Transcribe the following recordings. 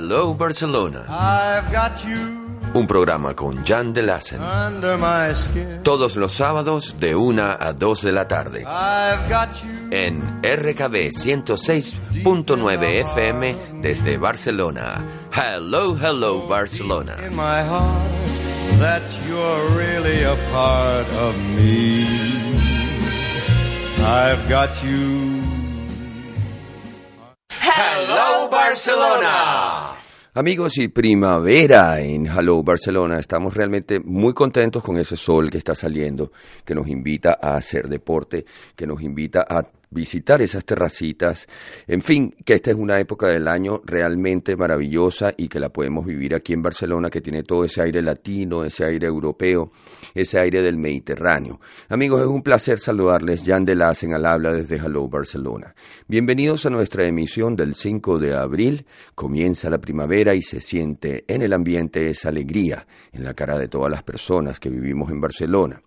Hello Barcelona. I've got you Un programa con Jan de Lassen. under my skin. Todos los sábados de 1 a 2 de la tarde. I've got you En RKB 106.9 FM desde Barcelona. Hello, hello Barcelona. in my heart that you're really a part of me. I've got you. Hello Barcelona. Amigos y primavera en Hello Barcelona, estamos realmente muy contentos con ese sol que está saliendo, que nos invita a hacer deporte, que nos invita a visitar esas terracitas, en fin, que esta es una época del año realmente maravillosa y que la podemos vivir aquí en Barcelona, que tiene todo ese aire latino, ese aire europeo, ese aire del Mediterráneo. Amigos, es un placer saludarles, Jan de Lassen al habla desde Hello Barcelona. Bienvenidos a nuestra emisión del 5 de abril, comienza la primavera y se siente en el ambiente esa alegría en la cara de todas las personas que vivimos en Barcelona.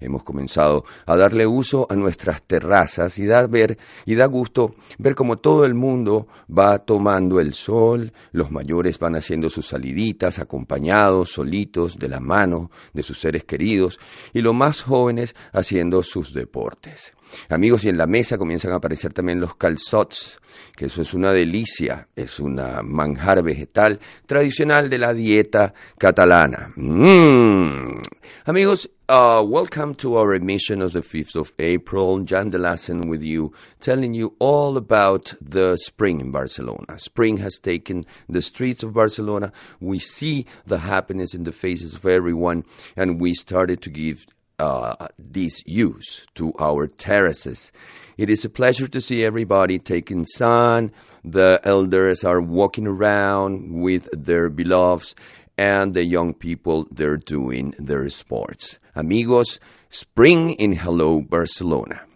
Hemos comenzado a darle uso a nuestras terrazas y da ver y da gusto ver cómo todo el mundo va tomando el sol, los mayores van haciendo sus saliditas acompañados, solitos, de la mano de sus seres queridos y los más jóvenes haciendo sus deportes. Amigos, y en la mesa comienzan a aparecer también los calzots, que eso es una delicia, es una manjar vegetal tradicional de la dieta catalana. Mm. Amigos, uh, welcome to our emission of the 5th of April. Jan de Lassen with you, telling you all about the spring in Barcelona. Spring has taken the streets of Barcelona. We see the happiness in the faces of everyone, and we started to give uh, this use to our terraces. It is a pleasure to see everybody taking sun. The elders are walking around with their beloveds, and the young people they're doing their sports. Amigos, spring in Hello Barcelona.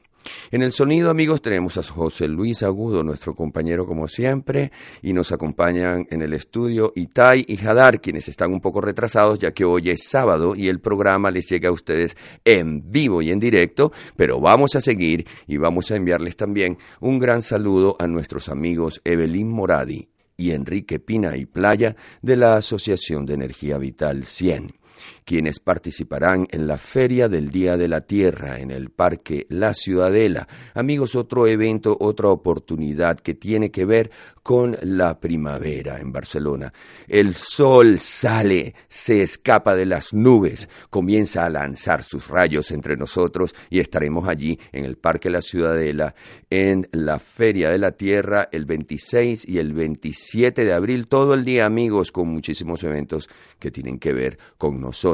En el sonido, amigos, tenemos a José Luis Agudo, nuestro compañero como siempre, y nos acompañan en el estudio Itai y Hadar, quienes están un poco retrasados ya que hoy es sábado y el programa les llega a ustedes en vivo y en directo, pero vamos a seguir y vamos a enviarles también un gran saludo a nuestros amigos Evelyn Moradi y Enrique Pina y Playa de la Asociación de Energía Vital 100 quienes participarán en la Feria del Día de la Tierra en el Parque La Ciudadela. Amigos, otro evento, otra oportunidad que tiene que ver con la primavera en Barcelona. El sol sale, se escapa de las nubes, comienza a lanzar sus rayos entre nosotros y estaremos allí en el Parque La Ciudadela en la Feria de la Tierra el 26 y el 27 de abril, todo el día amigos, con muchísimos eventos que tienen que ver con nosotros,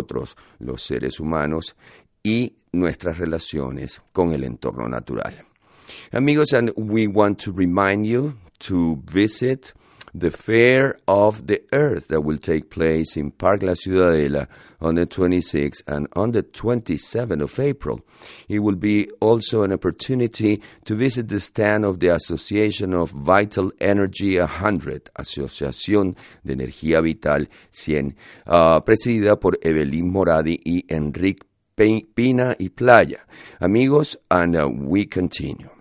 los seres humanos, y nuestras relaciones con el entorno natural. Amigos, and we want to remind you to visit the Fair of the Earth that will take place in Parque La Ciudadela on the 26th and on the 27th of April. It will be also an opportunity to visit the stand of the Association of Vital Energy 100, Asociación de Energía Vital 100, uh, presidida por Evelyn Moradi y Enrique Pina y Playa. Amigos, and uh, we continue.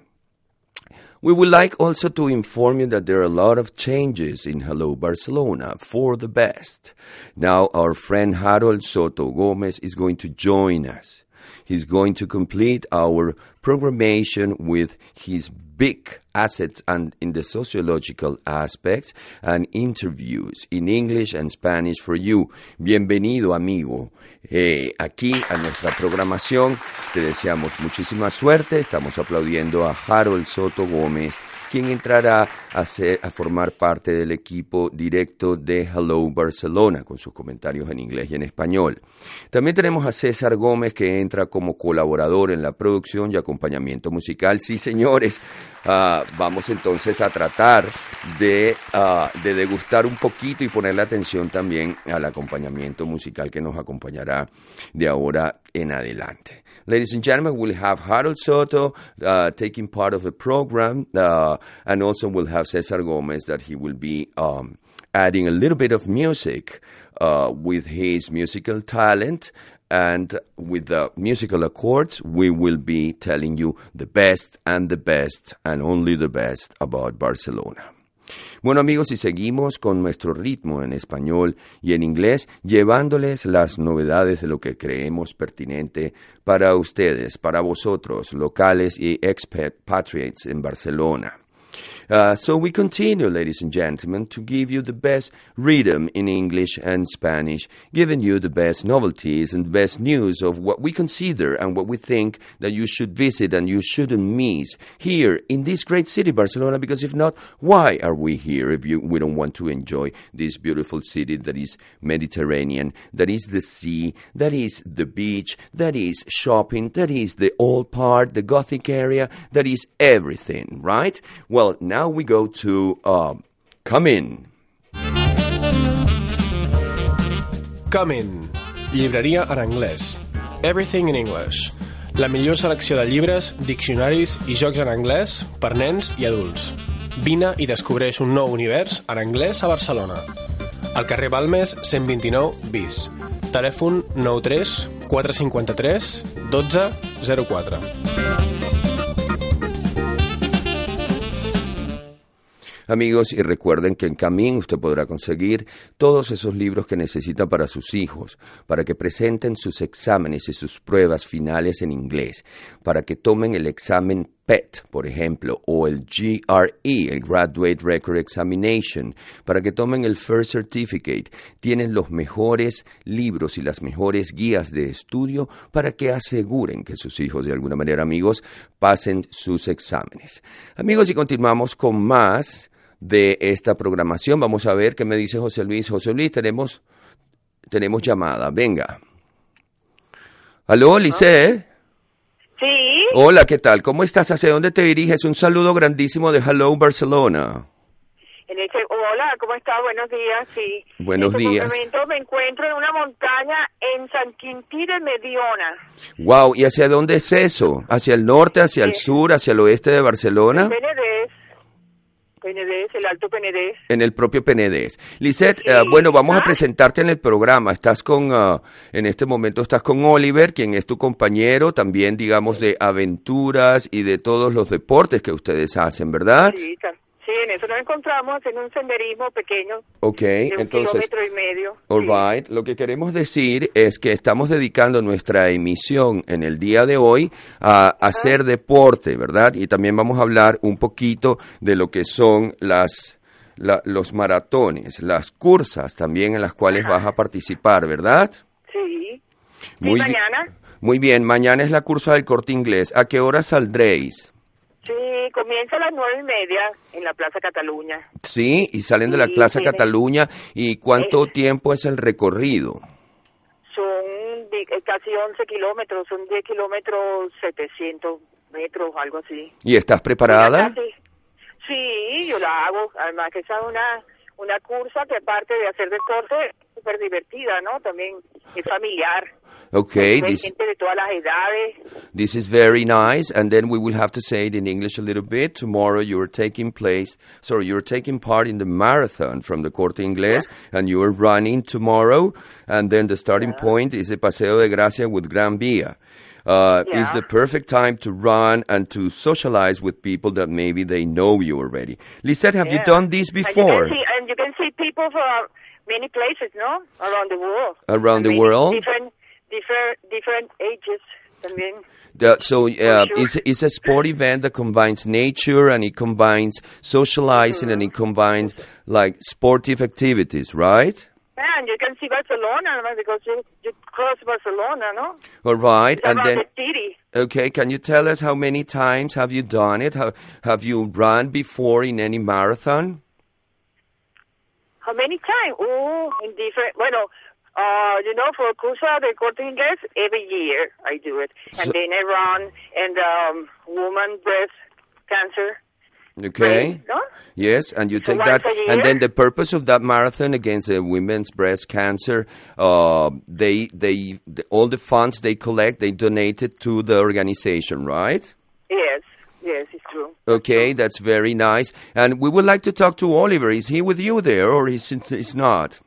We would like also to inform you that there are a lot of changes in Hello Barcelona for the best. Now, our friend Harold Soto Gomez is going to join us. He's going to complete our programmation with his big assets and in the sociological aspects and interviews in English and Spanish for you. Bienvenido, amigo. Eh, aquí a nuestra programación. Te deseamos muchísima suerte. Estamos aplaudiendo a Harold Soto Gómez quien entrará a, a formar parte del equipo directo de Hello Barcelona con sus comentarios en inglés y en español. También tenemos a César Gómez que entra como colaborador en la producción y acompañamiento musical. Sí, señores, ah, vamos entonces a tratar de, ah, de degustar un poquito y ponerle atención también al acompañamiento musical que nos acompañará de ahora en adelante. Ladies and gentlemen, we'll have Harold Soto uh, taking part of the program, uh, and also we'll have Cesar Gomez that he will be um, adding a little bit of music uh, with his musical talent. And with the musical accords, we will be telling you the best and the best and only the best about Barcelona. Bueno amigos, y seguimos con nuestro ritmo en español y en inglés, llevándoles las novedades de lo que creemos pertinente para ustedes, para vosotros, locales y expatriates en Barcelona. Uh, so we continue, ladies and gentlemen, to give you the best rhythm in English and Spanish, giving you the best novelties and best news of what we consider and what we think that you should visit and you shouldn't miss here in this great city, Barcelona. Because if not, why are we here if you, we don't want to enjoy this beautiful city that is Mediterranean, that is the sea, that is the beach, that is shopping, that is the old part, the Gothic area, that is everything, right? Well, now now we go to uh, Come In. Come In, llibreria en anglès. Everything in English. La millor selecció de llibres, diccionaris i jocs en anglès per nens i adults. Vine i descobreix un nou univers en anglès a Barcelona. Al carrer Balmes 129 bis. Telèfon 93 453 12 Amigos, y recuerden que en Camín usted podrá conseguir todos esos libros que necesita para sus hijos, para que presenten sus exámenes y sus pruebas finales en inglés, para que tomen el examen PET, por ejemplo, o el GRE, el Graduate Record Examination, para que tomen el First Certificate. Tienen los mejores libros y las mejores guías de estudio para que aseguren que sus hijos, de alguna manera, amigos, pasen sus exámenes. Amigos, y continuamos con más de esta programación. Vamos a ver qué me dice José Luis. José Luis, tenemos, tenemos llamada. Venga. Aló, Lice. Sí. Hola, ¿qué tal? ¿Cómo estás? ¿Hacia dónde te diriges? Un saludo grandísimo de Hello Barcelona. En este, hola, ¿cómo estás? Buenos días, sí. Buenos en este días. momento me encuentro en una montaña en San Quintín de Mediona. Wow, ¿y hacia dónde es eso? ¿Hacia el norte, hacia el sur, hacia el oeste de Barcelona? Penedés. Penedés, el Alto Penedés. En el propio Penedés. Lisette, Sí. eh, bueno, vamos a Ah. presentarte en el programa. Estás con, ah, en este momento estás con Oliver, quien es tu compañero, también digamos de aventuras y de todos los deportes que ustedes hacen, ¿verdad? Sí, ta- sí, en eso nos encontramos en un senderismo pequeño Ok, de un entonces... kilómetro y medio. All Sí. right. Lo que queremos decir es que estamos dedicando nuestra emisión en el día de hoy a hacer deporte, ¿verdad? Y también vamos a hablar un poquito de lo que son las la- los maratones, las cursas también en las cuales vas a participar, ¿verdad? Sí. Muy ¿Y mañana? Muy bien, mañana es la cursa del corte inglés. ¿A qué hora saldréis? Sí, comienza a las nueve y media en la Plaza Cataluña. Sí, y salen de la Sí, Plaza Cataluña. ¿Y cuánto Eh. tiempo es el recorrido? Son eh, casi 11 kilómetros, son 10 kilómetros 700 metros, algo así. ¿Y estás preparada? Casi. Sí, yo la hago. Además que esa es una, una cursa que aparte de hacer deporte súper divertida, ¿no? También es familiar. Okay, this, gente de todas las edades. This is very nice, and then we will have to say it in English a little bit. Tomorrow you are taking place, sorry, you are taking part in the marathon from the Corte Inglés, and you are running tomorrow, and then the starting point is the Paseo de Gracia with Gran Via. Uh, It's Yeah. the perfect time to run and to socialize with people that maybe they know you already. Lisette, have you done this And you, before? can see, and you can see people from many places, no? Around the world. Around the Many world? Different, different, different ages también. The- so uh, sure. it's, it's a sport event that combines nature and it combines socializing and it combines like sportive activities, right? And you can see Barcelona because you, you cross Barcelona, no? All right, and then the okay, can you tell us how many times have you done it? How, have you run before in any marathon? How many times? Oh, in different. Bueno, uh, you know, for Cursa de Corte Inglés, every year I do it, and So- then I run and um, woman breast cancer. Okay. No? Yes, and you So take that, and then the purpose of that marathon against the women's breast cancer, uh, they they the, all the funds they collect, they donate it to the organization, right? Yes, yes, it's true. Okay, that's very nice. And we would like to talk to Oliver. Is he with you there, or is is not?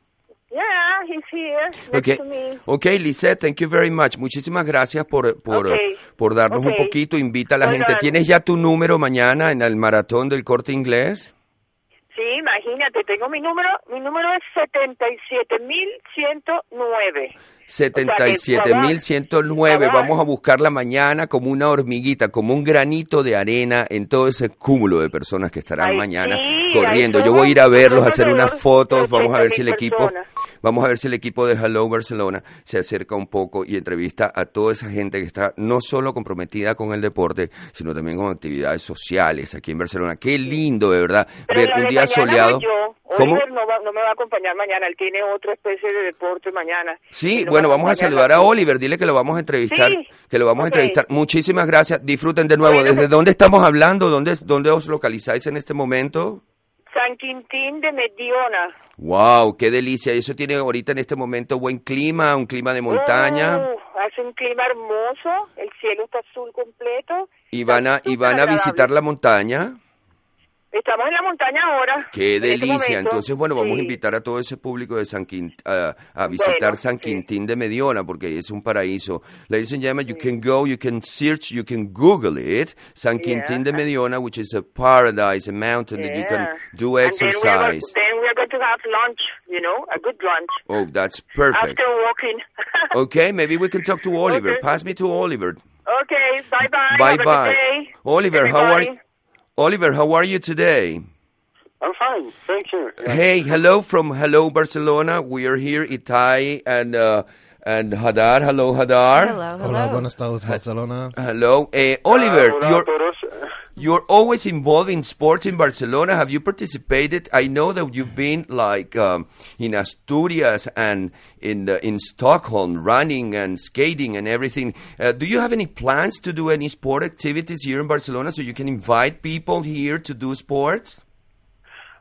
Yeah, he's here next Okay, to me. okay, Lisette, thank you very much. Muchísimas gracias por, por, Okay. por darnos un poquito. Invita a la gente. ¿Tienes ya tu número mañana en el maratón del corte inglés? Sí, imagínate, tengo mi número, mi número es 77.109. 77.109. Vamos a- Vamos a buscarla mañana como una hormiguita, como un granito de arena en todo ese cúmulo de personas que estarán Ay, mañana sí, corriendo. Yo voy a ir a verlos, a hacer unas fotos. Vamos a ver si el 80.000 equipo, personas. vamos a ver si el equipo de Hello Barcelona se acerca un poco y entrevista a toda esa gente que está no solo comprometida con el deporte, sino también con actividades sociales aquí en Barcelona. Qué lindo, de verdad, Pero ver la un día soleado. yo. Oliver no, va- no me va a acompañar mañana, él tiene otra especie de deporte mañana. Sí, bueno, vamos a saludar a Oliver, dile que lo vamos a entrevistar, Sí, que lo vamos a entrevistar. Muchísimas gracias, disfruten de nuevo. Bueno, ¿Desde pues- dónde estamos hablando? ¿Dónde, ¿Dónde os localizáis en este momento? San Quintín de Mediona. Wow, qué delicia. Eso tiene ahorita en este momento buen clima, un clima de montaña. Uh, hace un clima hermoso, el cielo está azul completo. y van a, y van a visitar la montaña. Estamos en la montaña ahora. Qué en este delicia. momento. Entonces, bueno, vamos a Sí. invitar a todo ese público de San Quint- a, a visitar Bueno, San sí. Quintín de Mediona porque es un paraíso. Ladies and gentlemen, you can go, you can search, you can Google it. San Quintín de Yeah. Mediona, which is a paradise, a mountain that you can Yeah. do And then we are go- exercise. Then we are going to have lunch, you know, a good lunch. Oh, that's perfect. After walking. Okay, maybe we can talk to Oliver. Okay. Pass me to Oliver. okay, bye bye. Bye a bye. Oliver, how are everybody. Oliver, how are you today? I'm fine, thank you. Hey, hello from Hello Barcelona. We are here, Itai and uh, and Hadar. Hello, Hadar. Hello, hello. Hola, buenas tardes, Barcelona. Hello, eh, Oliver. Hola you're todos. You're always involved in sports in Barcelona. Have you participated? I know that you've been like um, in Asturias and in the, in Stockholm, running and skating and everything. Uh, do you have any plans to do any sport activities here in Barcelona so you can invite people here to do sports?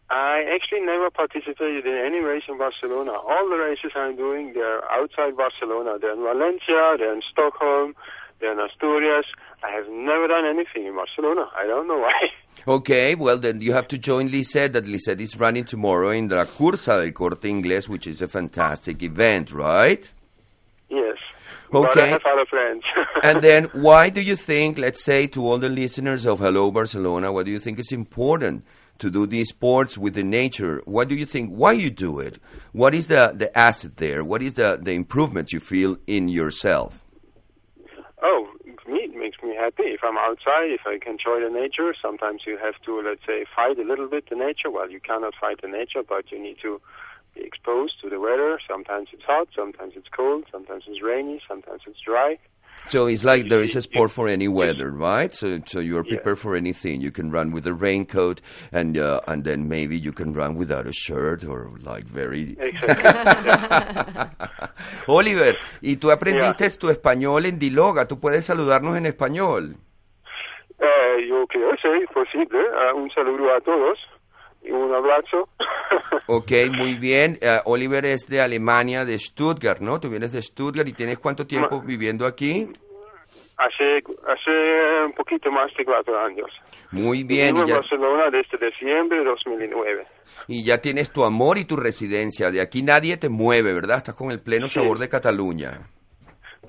I actually never participated in any race in Barcelona. All the races I'm doing, they're outside Barcelona. They're in Valencia, they're in Stockholm, they're in Asturias. I have never done anything in Barcelona. I don't know why. Okay, well then you have to join Lisette. That Lisette is running tomorrow in the Cursa del Corte Inglés, which is a fantastic event, right? yes. But I Okay. have other friends. and then why do you think, let's say to all the listeners of Hello Barcelona, what do you think is important to do these sports with the nature? What do you think, why you do it? What is the, the asset there? What is the, the improvements you feel in yourself? Oh, me, it makes me happy. If I'm outside, if I can enjoy the nature, sometimes you have to, let's say, fight a little bit the nature. Well, you cannot fight the nature, but you need to be exposed to the weather. Sometimes it's hot, sometimes it's cold, sometimes it's rainy, sometimes it's dry. So it's like there is a sport for any weather, right? So, so you are Yeah. prepared for anything. You can run with a raincoat, and uh, and then maybe you can run without a shirt or like very. Exactly. Oliver, y tú aprendiste tu español en Diloga. Tú puedes saludarnos en español. Eh, yo creo, sí, posible. Eh, un saludo a todos un abrazo. Ok, muy bien. Eh, Oliver es de Alemania, de Stuttgart, ¿no? Tú vienes de Stuttgart y tienes cuánto tiempo viviendo aquí. hace, hace un poquito más de cuatro años. Muy bien. Vivo en ya, Barcelona desde diciembre de 2009. y ya tienes tu amor y tu residencia. De aquí nadie te mueve, ¿verdad? Estás con el pleno Sí. sabor de Cataluña.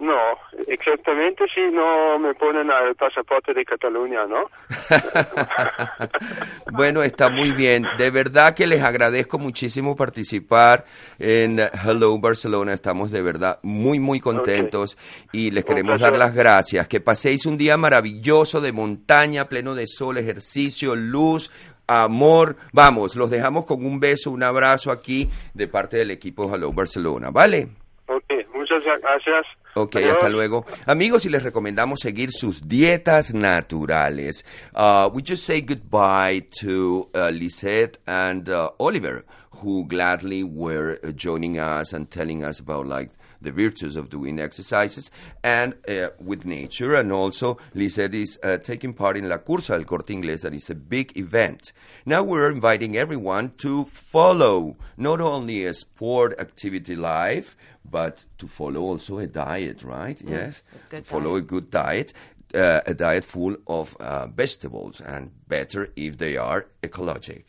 No, exactamente si no me ponen al pasaporte de Cataluña, ¿no? bueno, está muy bien. De verdad que les agradezco muchísimo participar en Hello Barcelona. Estamos de verdad muy, muy contentos y les queremos dar las gracias. Que paséis un día maravilloso de montaña, pleno de sol, ejercicio, luz. amor. Vamos, los dejamos con un beso, un abrazo aquí de parte del equipo Hello Barcelona, ¿vale? Ok, muchas gracias. Ok, Adiós. hasta luego. Amigos, y les recomendamos seguir sus dietas naturales. Uh, we just say goodbye to uh, Lisette and uh, Oliver, who gladly were uh, joining us and telling us about like the virtues of doing exercises and uh, with nature. And also, Lisette is uh, taking part in La Cursa del Corte Inglés, that is a big event. Now we're inviting everyone to follow not only a sport activity live, but to follow also a diet, right? yes. good follow diet. a good diet, uh, a diet full of uh, vegetables, and better if they are ecologic.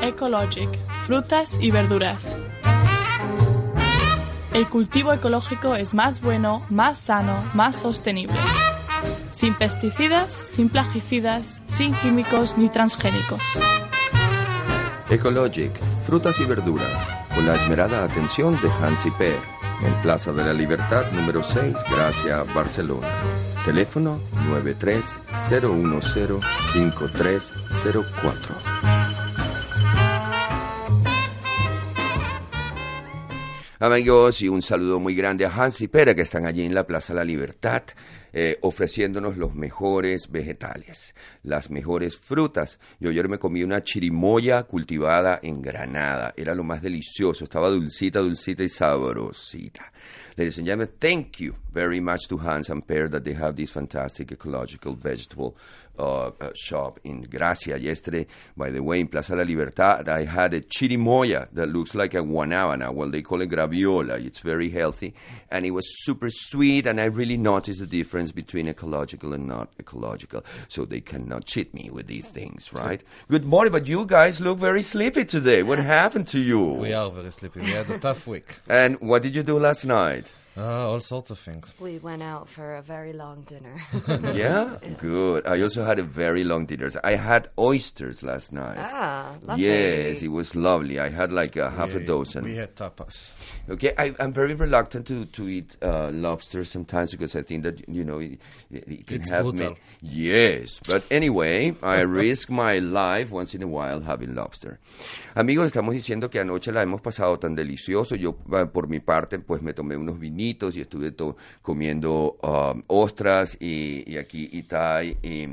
Ecologic, frutas y verduras. El cultivo ecológico es más bueno, más sano, más sostenible. Sin pesticidas, sin plaguicidas, sin químicos ni transgénicos. Ecologic, frutas y verduras, con la esmerada atención de Hansi Per, en Plaza de la Libertad número 6, Gracia, Barcelona. Teléfono 930105304. Amigos, y un saludo muy grande a Hans y Pera que están allí en la Plaza La Libertad, eh, ofreciéndonos los mejores vegetales, las mejores frutas. Yo ayer me comí una chirimoya cultivada en Granada, era lo más delicioso, estaba dulcita, dulcita y sabrosita. Ladies and gentlemen, thank you very much to Hans and Per that they have this fantastic ecological vegetable uh, uh, shop in Gracia. Yesterday, by the way, in Plaza La Libertad, I had a chirimoya that looks like a guanábana. Well, they call it graviola. It's very healthy, and it was super sweet, and I really noticed the difference between ecological and not ecological. So they cannot cheat me with these things, right? Good morning, but you guys look very sleepy today. What happened to you? We are very sleepy. We had a tough week. And what did you do last night? Uh, all sorts of things. We went out for a very long dinner. Yeah, good. I also had a very long dinner. I had oysters last night. ah, lovely. Yes, it was lovely. I had like a half a dozen. We had tapas. Okay, I, I'm very reluctant to, to eat uh, lobster sometimes because I think that you know it, it it can It's have brutal. me. Yes, but anyway, I risk my life once in a while having lobster. Amigos, estamos diciendo que anoche la hemos pasado tan delicioso. Yo, eh, por mi parte, pues me tomé unos vinitos y estuve comiendo um, ostras y, y aquí Itai y,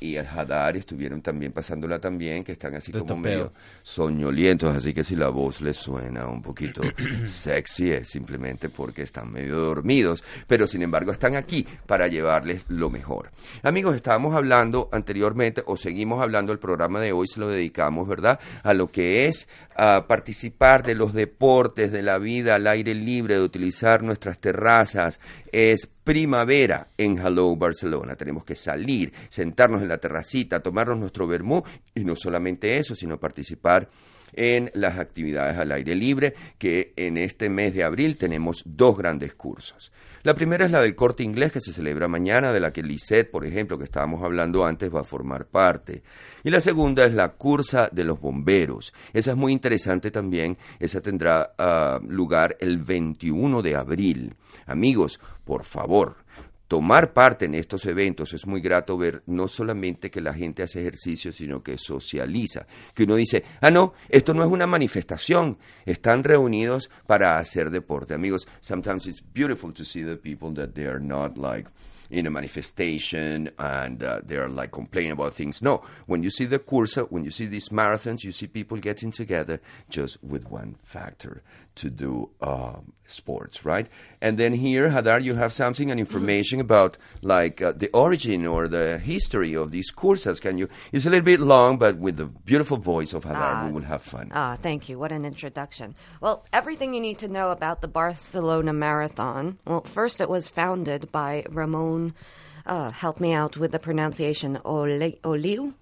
y el Hadar estuvieron también pasándola también, que están así De como topeo. medio soñolientos, así que si la voz les suena un poquito sexy es simplemente porque están medio dormidos, pero sin embargo están aquí para llevarles lo mejor. Amigos, estábamos hablando anteriormente o seguimos hablando, el programa de hoy se lo dedicamos, ¿verdad? A lo que es ah, participar de los deportes, de la vida al aire libre, de utilizar nuestras terrazas, es primavera en Hello Barcelona. Tenemos que salir, sentarnos en la terracita, tomarnos nuestro vermú y no solamente eso, sino participar en las actividades al aire libre, que en este mes de abril tenemos dos grandes cursos. La primera es la del corte inglés que se celebra mañana, de la que Lisette, por ejemplo, que estábamos hablando antes, va a formar parte. Y la segunda es la cursa de los bomberos. Esa es muy interesante también. Esa tendrá ah, lugar el 21 de abril. Amigos, por favor, tomar parte en estos eventos es muy grato ver no solamente que la gente hace ejercicio, sino que socializa. Que uno dice, ah, no, esto no es una manifestación, están reunidos para hacer deporte. Amigos, sometimes it's beautiful to see the people that they are not like in a manifestation and uh, they are like complaining about things. No, when you see the Cursa, when you see these marathons, you see people getting together just with one factor to do um, sports, right? And then here, Hadar, you have something, and information about like uh, the origin or the history of these courses. Can you? It's a little bit long, but with the beautiful voice of Hadar, we will have fun. Ah, thank you. What an introduction. Well, everything you need to know about the Barcelona Marathon. Well, first it was founded by Ramon, uh, help me out with the pronunciation, Ole- Oliu?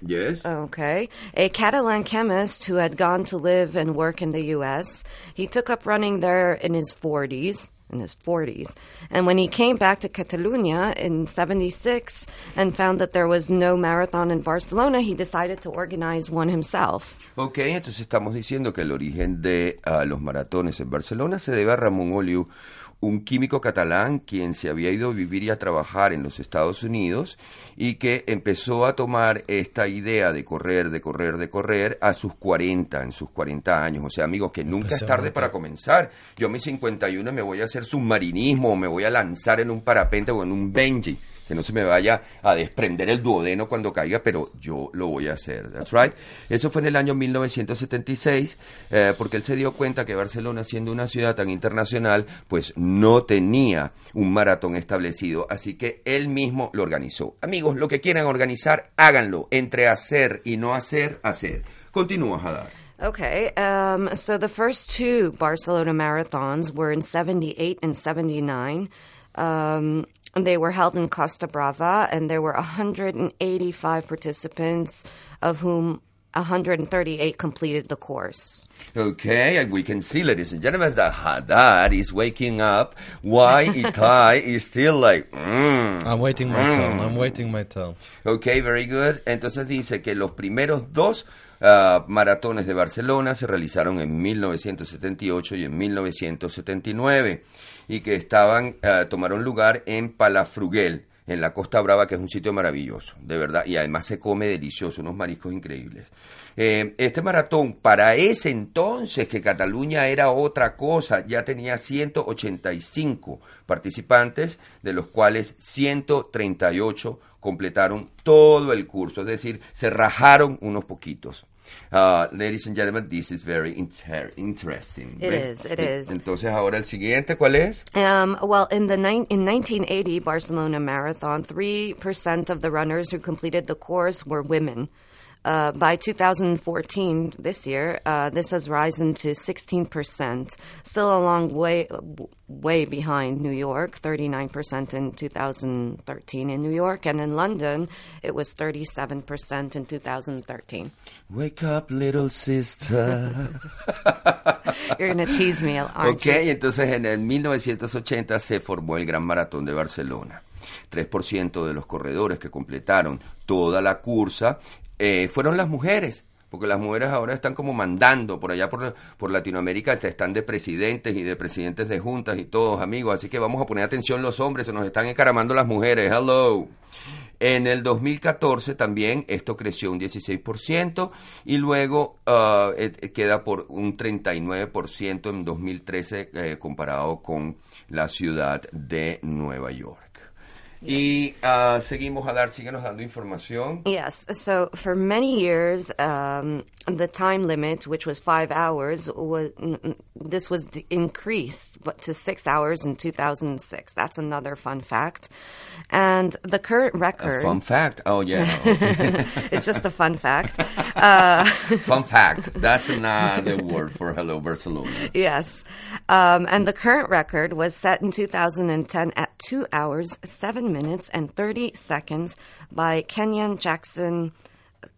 Yes. Okay. A Catalan chemist who had gone to live and work in the U.S. He took up running there in his 40s. in his 40s. And when he came back to Catalonia in 76 and found that there was no marathon in Barcelona, he decided to organize one himself. Ok, entonces estamos diciendo que el origen de ah, los maratones en Barcelona se debe a Ramón Oliu, un químico catalán quien se había ido a vivir y a trabajar en los Estados Unidos y que empezó a tomar esta idea de correr, de correr, de correr a sus 40, en sus 40 años. O sea, amigos, que nunca es tarde para comenzar. Yo a mis 51 me voy a hacer submarinismo, o me voy a lanzar en un parapente o en un Benji que no se me vaya a desprender el duodeno cuando caiga, pero yo lo voy a hacer. That's right. Eso fue en el año 1976, eh, porque él se dio cuenta que Barcelona, siendo una ciudad tan internacional, pues no tenía un maratón establecido, así que él mismo lo organizó. Amigos, lo que quieran organizar, háganlo. Entre hacer y no hacer, hacer. Continúa, Hadar. Okay, um, so the first two Barcelona marathons were in 78 and 79. Um, they were held in Costa Brava, and there were 185 participants, of whom 138 completed the course. Okay, and we can see, ladies and gentlemen, that Haddad is waking up. Why Itai is still like, mm, I'm waiting my turn. I'm waiting my turn. Ok, very good. Entonces dice que los primeros dos ah, maratones de Barcelona se realizaron en 1978 y en 1979 y que estaban ah, tomaron lugar en Palafrugell, en la Costa Brava, que es un sitio maravilloso, de verdad, y además se come delicioso, unos mariscos increíbles. Eh, este maratón, para ese entonces que Cataluña era otra cosa, ya tenía 185 participantes, de los cuales 138 completaron todo el curso, es decir, se rajaron unos poquitos. Uh, ladies and gentlemen, this is very inter- interesting. It ¿Ve? is, it is. Entonces, ahora el siguiente, ¿cuál es? Um, well, in the in 1980 Barcelona Marathon, three percent of the runners who completed the course were women. Uh, by 2014, this year, uh, this has risen to 16%, still a long way, way behind New York, 39% in 2013 in New York, and in London, it was 37% in 2013. Wake up, little sister. You're going to tease me, aren't Ok, you? entonces en el 1980 se formó el Gran Maratón de Barcelona. 3% de los corredores que completaron toda la cursa eh, fueron las mujeres. Porque las mujeres ahora están como mandando por allá por, por Latinoamérica, están de presidentes y de presidentes de juntas y todos amigos. Así que vamos a poner atención los hombres, se nos están encaramando las mujeres. Hello. En el 2014 también esto creció un 16% y luego ah, eh, eh, queda por un 39% en 2013 eh, comparado con la ciudad de Nueva York. Y ah, seguimos a dar, síguenos dando información. Yes. So for many years, um, the time limit, which was five hours, was this was d- increased, but to six hours in 2006. That's another fun fact. And the current A record. fun fact. Oh, yeah. it's just a fun fact. Uh, fun fact. That's not another word for Hello Barcelona. yes. Um, and the current record was set in 2010 at two hours, seven minutes, and 30 seconds by Kenyan Jackson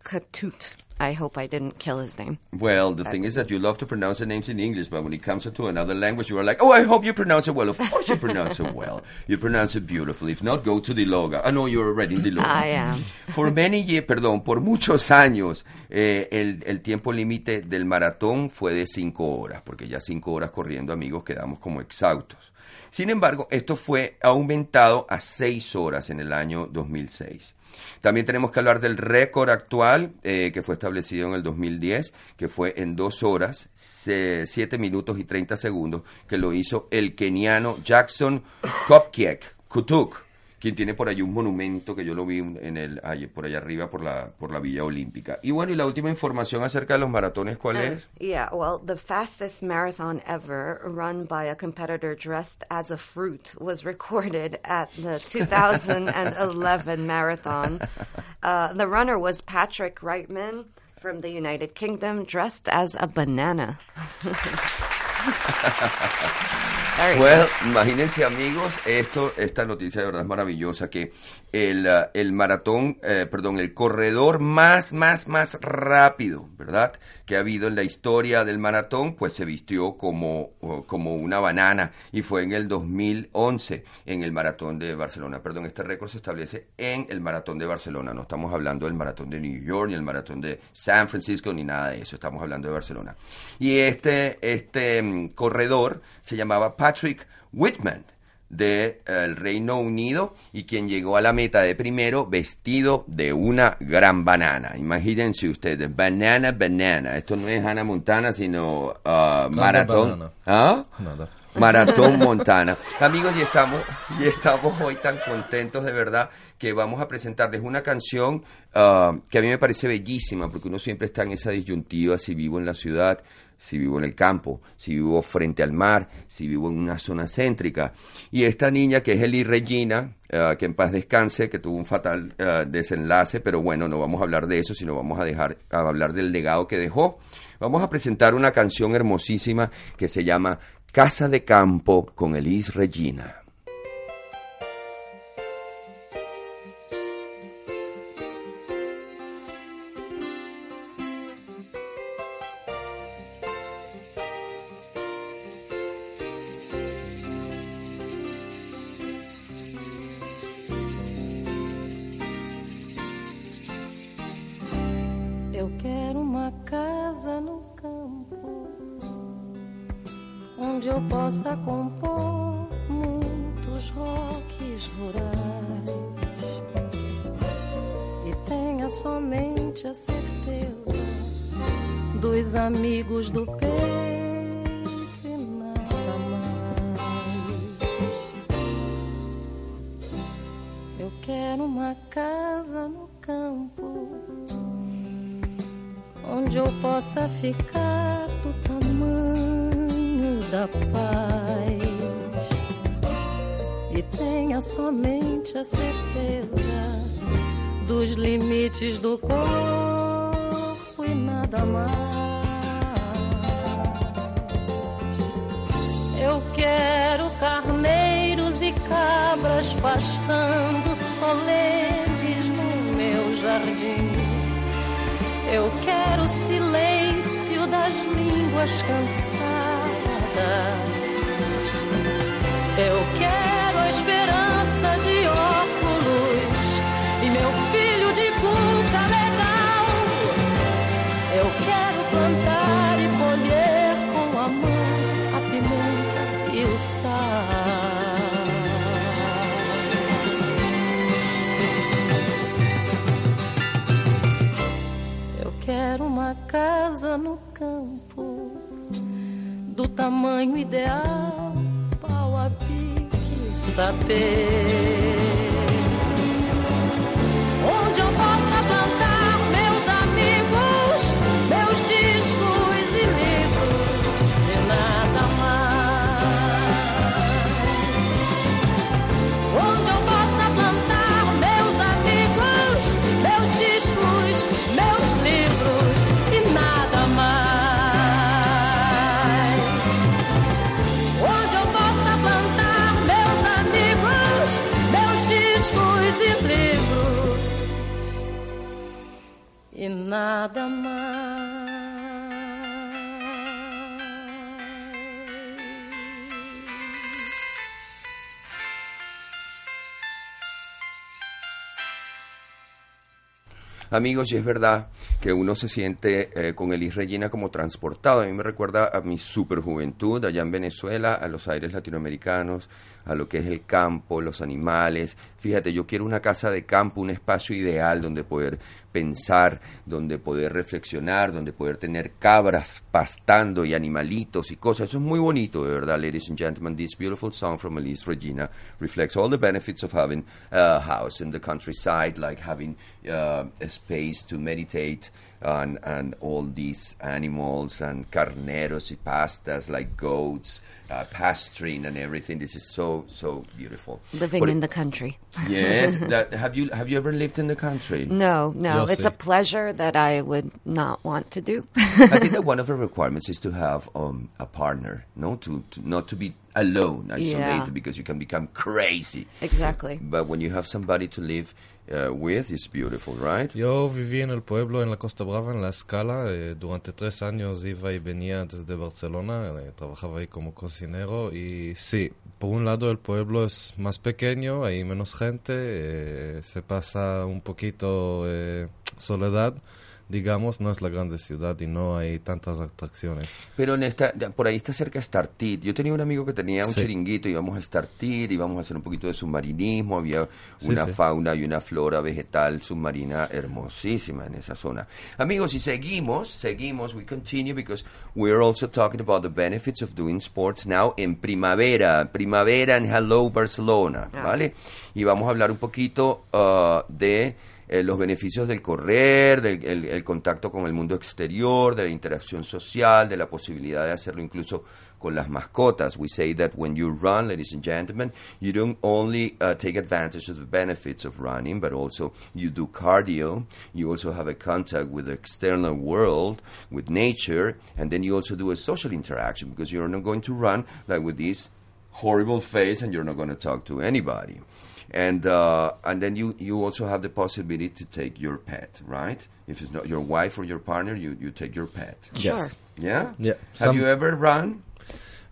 Katut. I hope I didn't kill his name. Well, the thing is that you love to pronounce the names in English, but when it comes to another language, you are like, oh, I hope you pronounce it well. Of course you pronounce it well. You pronounce it beautifully. If not, go to the loga. I know you're already in the loga. I am. For many years, perdón, por muchos años, eh, el, el tiempo límite del maratón fue de cinco horas, porque ya cinco horas corriendo, amigos, quedamos como exhaustos. Sin embargo, esto fue aumentado a seis horas en el año 2006. También tenemos que hablar del récord actual eh, que fue establecido en el 2010, que fue en dos horas, se- siete minutos y 30 segundos, que lo hizo el keniano Jackson Kopkiek Kutuk, quien tiene por allí un monumento que yo lo vi en el, por allá arriba por la, por la Villa Olímpica. Y bueno, y la última información acerca de los maratones, ¿cuál es? Yeah, well, the fastest marathon ever run by a competitor dressed as a fruit was recorded at the 2011 marathon. Uh, the runner was Patrick Reitman from the United Kingdom, dressed as a banana. Well, imagínense amigos, esto, esta noticia de verdad es maravillosa, que el, uh, el maratón, eh, perdón, el corredor más, más, más rápido, ¿verdad? Que ha habido en la historia del maratón, pues se vistió como, como una banana y fue en el 2011 en el maratón de Barcelona. Perdón, este récord se establece en el maratón de Barcelona. No estamos hablando del maratón de New York, ni el maratón de San Francisco, ni nada de eso. Estamos hablando de Barcelona. Y este, este mm, corredor se llamaba Patrick Whitman del Reino Unido y quien llegó a la meta de primero vestido de una gran banana. Imagínense ustedes, banana, banana. Esto no es Hannah Montana, sino uh, maratón. ¿Ah? Maratón Montana. Amigos, y estamos, y estamos hoy tan contentos de verdad que vamos a presentarles una canción uh, que a mí me parece bellísima, porque uno siempre está en esa disyuntiva si vivo en la ciudad, si vivo en el campo, si vivo frente al mar, si vivo en una zona céntrica. Y esta niña que es Eli Regina, uh, que en paz descanse, que tuvo un fatal uh, desenlace, pero bueno, no vamos a hablar de eso, sino vamos a dejar a hablar del legado que dejó. Vamos a presentar una canción hermosísima que se llama Casa de Campo con Elis Regina. Eu quero o silêncio das línguas cansadas. Eu quero tamanho ideal, pau a pique, saber. Nada mais. Amigos, y es verdad que uno se siente eh, con Elis Regina como transportado. A mí me recuerda a mi superjuventud allá en Venezuela, a los aires latinoamericanos, a lo que es el campo, los animales. Fíjate, yo quiero una casa de campo, un espacio ideal donde poder pensar, donde poder reflexionar, donde poder tener cabras pastando y animalitos y cosas. Eso es muy bonito, de verdad, ladies and gentlemen. This beautiful song from Elise Regina reflects all the benefits of having a house in the countryside, like having uh, a space to meditate on, on all these animals and carneros y pastas like goats, uh, pasturing and everything. This is so so beautiful. Living But- in the country. Yes. that, have you have you ever lived in the country? No, no, You'll it's see. a pleasure that I would not want to do. I think that one of the requirements is to have um, a partner, no, to, to not to be alone, isolated, Yeah. because you can become crazy. Exactly. But when you have somebody to live uh, with, it's beautiful, right? Yo viví en el pueblo, en la Costa Brava, en La Escala. Eh, durante tres años iba y venía desde Barcelona. eh, trabajaba ahí como cocinero. Y sí, por un lado el pueblo es más pequeño, hay menos gente. eh, se pasa un poquito soledad. Digamos, no es la grande ciudad y no hay tantas atracciones. Pero en esta, por ahí está cerca Startit. Yo tenía un amigo que tenía un Sí. chiringuito, íbamos a Startit, íbamos a hacer un poquito de submarinismo, había una sí. fauna y una flora vegetal submarina hermosísima en esa zona. Amigos, y seguimos, seguimos, we continue because we're also talking about the benefits of doing sports now en primavera, primavera en Hello Barcelona, Ah. ¿vale? Y vamos a hablar un poquito uh, de eh, los beneficios del correr, del el, el contacto con el mundo exterior, de la interacción social, de la posibilidad de hacerlo incluso con las mascotas. We say that when you run, ladies and gentlemen, you don't only uh, take advantage of the benefits of running, but also you do cardio. You also have a contact with the external world, with nature, and then you also do a social interaction because you're not going to run like with this horrible face and you're not going to talk to anybody and uh, and then you you also have the possibility to take your pet right if it's not your wife or your partner you you take your pet Sure. Yes. yeah Yeah. have Some- you ever run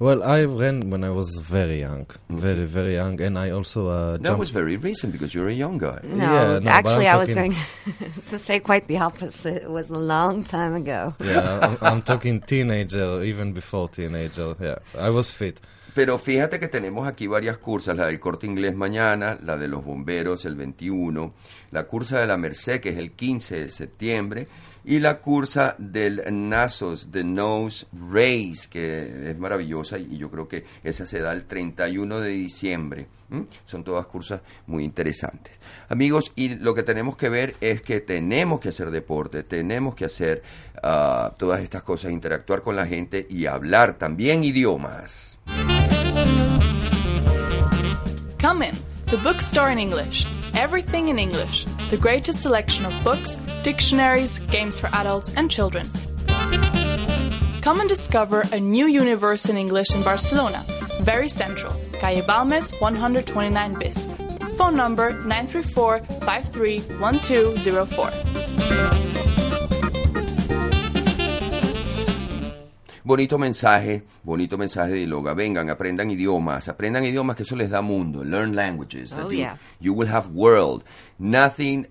Well, I ran when I was very young, very, very young, and I also uh, that jumped. was very recent because you're a young guy No, Yeah, no, actually, I'm was going to say quite the opposite. It was a long time ago. Yeah, I'm, I'm talking teenager, even before teenager. Yeah, I was fit. Pero fíjate que tenemos aquí varias cursas, la del corte inglés mañana, la de los bomberos el 21, la cursa de la Merced que es el 15 de septiembre y la cursa del Nasos, de Nose Race, que es maravillosa y yo creo que esa se da el 31 de diciembre. Son todas cursas muy interesantes. Amigos, y lo que tenemos que ver es que tenemos que hacer deporte, tenemos que hacer ah, todas estas cosas, interactuar con la gente y hablar también idiomas. Come in, the bookstore in English. Everything in English. The greatest selection of books, dictionaries, games for adults and children. Come and discover a new universe in English in Barcelona. Very central. Calle Balmes 129 bis. Phone number 934 531204. Bonito mensaje, bonito mensaje de Iloga. Vengan, aprendan idiomas, aprendan idiomas que eso les da mundo. Learn languages. that Oh, you, yeah. you will have world. Nothing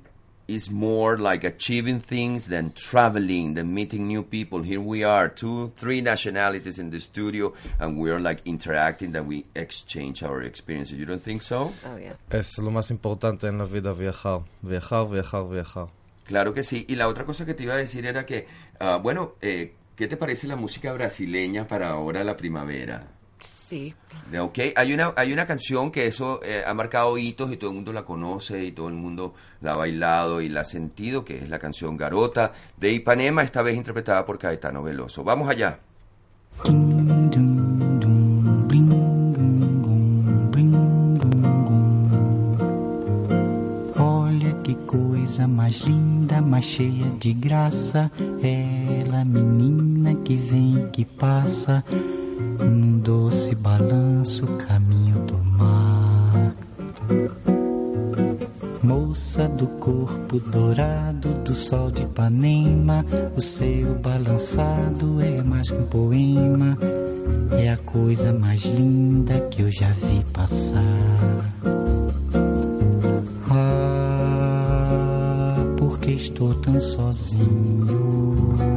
is more like achieving things than traveling, than meeting new people. Here we are, two, three nationalities in the studio, and we're like interacting, that we exchange our experiences. You don't think so? Oh, yeah. Es lo más importante en la vida, viajar. Viajar, viajar, viajar. Claro que sí. Y la otra cosa que te iba a decir era que, ah, bueno, eh, ¿qué te parece la música brasileña para ahora la primavera? Sí. Ok, hay una, hay una canción que eso eh, ha marcado hitos y todo el mundo la conoce y todo el mundo la ha bailado y la ha sentido, que es la canción Garota de Ipanema, esta vez interpretada por Caetano Veloso. Vamos allá. Olha que coisa mais linda, mais cheia de graça. Ela, menina que vem e que passa, num doce balanço, caminho do mar. Moça do corpo dourado do sol de Ipanema, o seu balançado é mais que um poema. É a coisa mais linda que eu já vi passar. Ah, porque estou tão sozinho.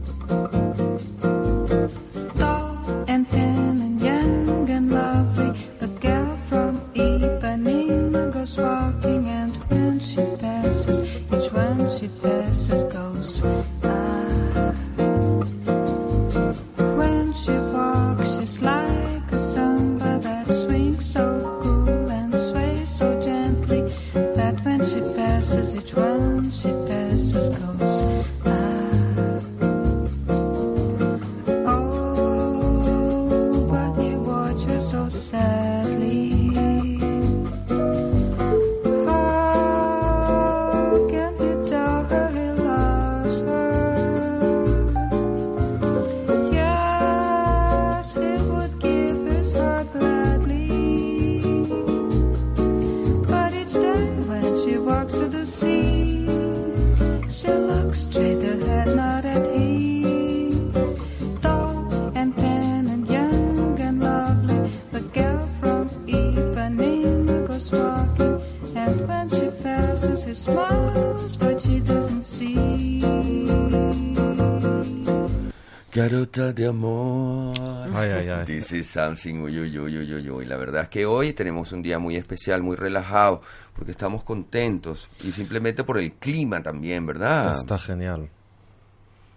Garota de amor. Ay, ay, ay. This is something. Uy, uy, uy, uy, uy. La verdad es que hoy tenemos un día muy especial, muy relajado, porque estamos contentos y simplemente por el clima también, ¿verdad? Está genial.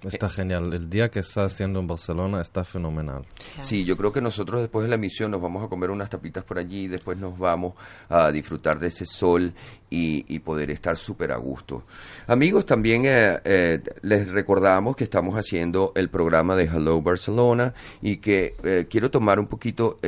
Está genial. El día que está haciendo en Barcelona está fenomenal. Sí, yo creo que nosotros después de la emisión nos vamos a comer unas tapitas por allí y después nos vamos a disfrutar de ese sol y, poder estar súper a gusto. Amigos, también eh, eh, les recordamos que estamos haciendo el programa de Hello Barcelona y que eh, quiero tomar un poquito